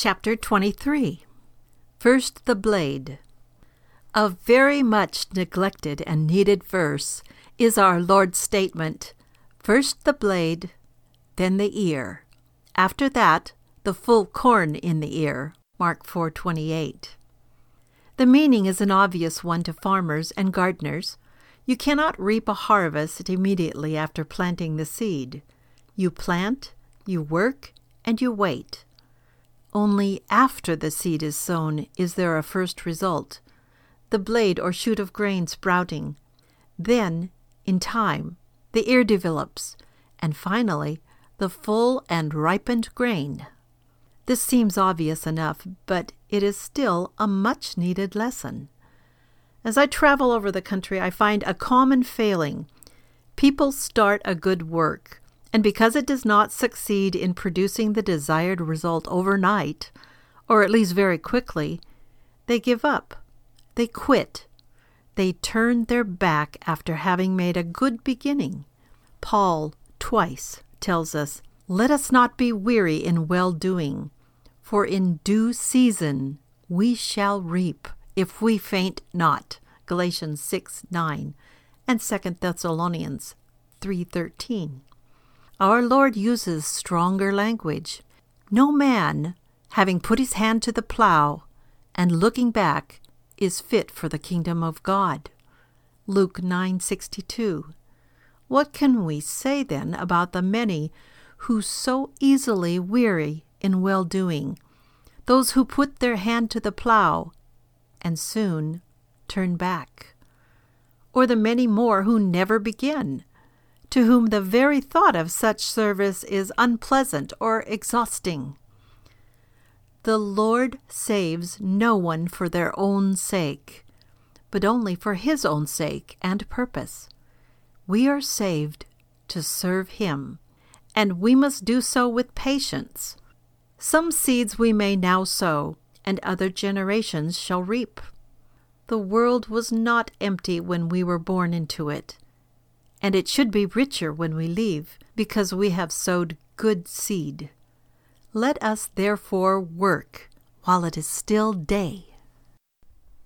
Chapter 23 First the Blade. A very much neglected and needed verse is our Lord's statement First the blade, then the ear. After that, the full corn in the ear. Mark 4:28. The meaning is an obvious one to farmers and gardeners. You cannot reap a harvest immediately after planting the seed. You plant, you work, and you wait. Only after the seed is sown is there a first result, the blade or shoot of grain sprouting. Then, in time, the ear develops, and finally, the full and ripened grain. This seems obvious enough, but it is still a much needed lesson. As I travel over the country, I find a common failing. People start a good work, and because it does not succeed in producing the desired result overnight, or at least very quickly, they give up. They quit. They turn their back after having made a good beginning. Paul twice tells us, Let us not be weary in well doing, for in due season we shall reap if we faint not. Galatians 6 9 and 2 Thessalonians 3:13. Our Lord uses stronger language. No man, having put his hand to the plow and looking back, is fit for the kingdom of God. Luke 9:62. What can we say then about the many who so easily weary in well-doing, those who put their hand to the plow and soon turn back? Or the many more who never begin, to whom the very thought of such service is unpleasant or exhausting. The Lord saves no one for their own sake, but only for His own sake and purpose. We are saved to serve Him, and we must do so with patience. Some seeds we may now sow, and other generations shall reap. The world was not empty when we were born into it and it should be richer when we leave, because we have sowed good seed. Let us therefore work while it is still day.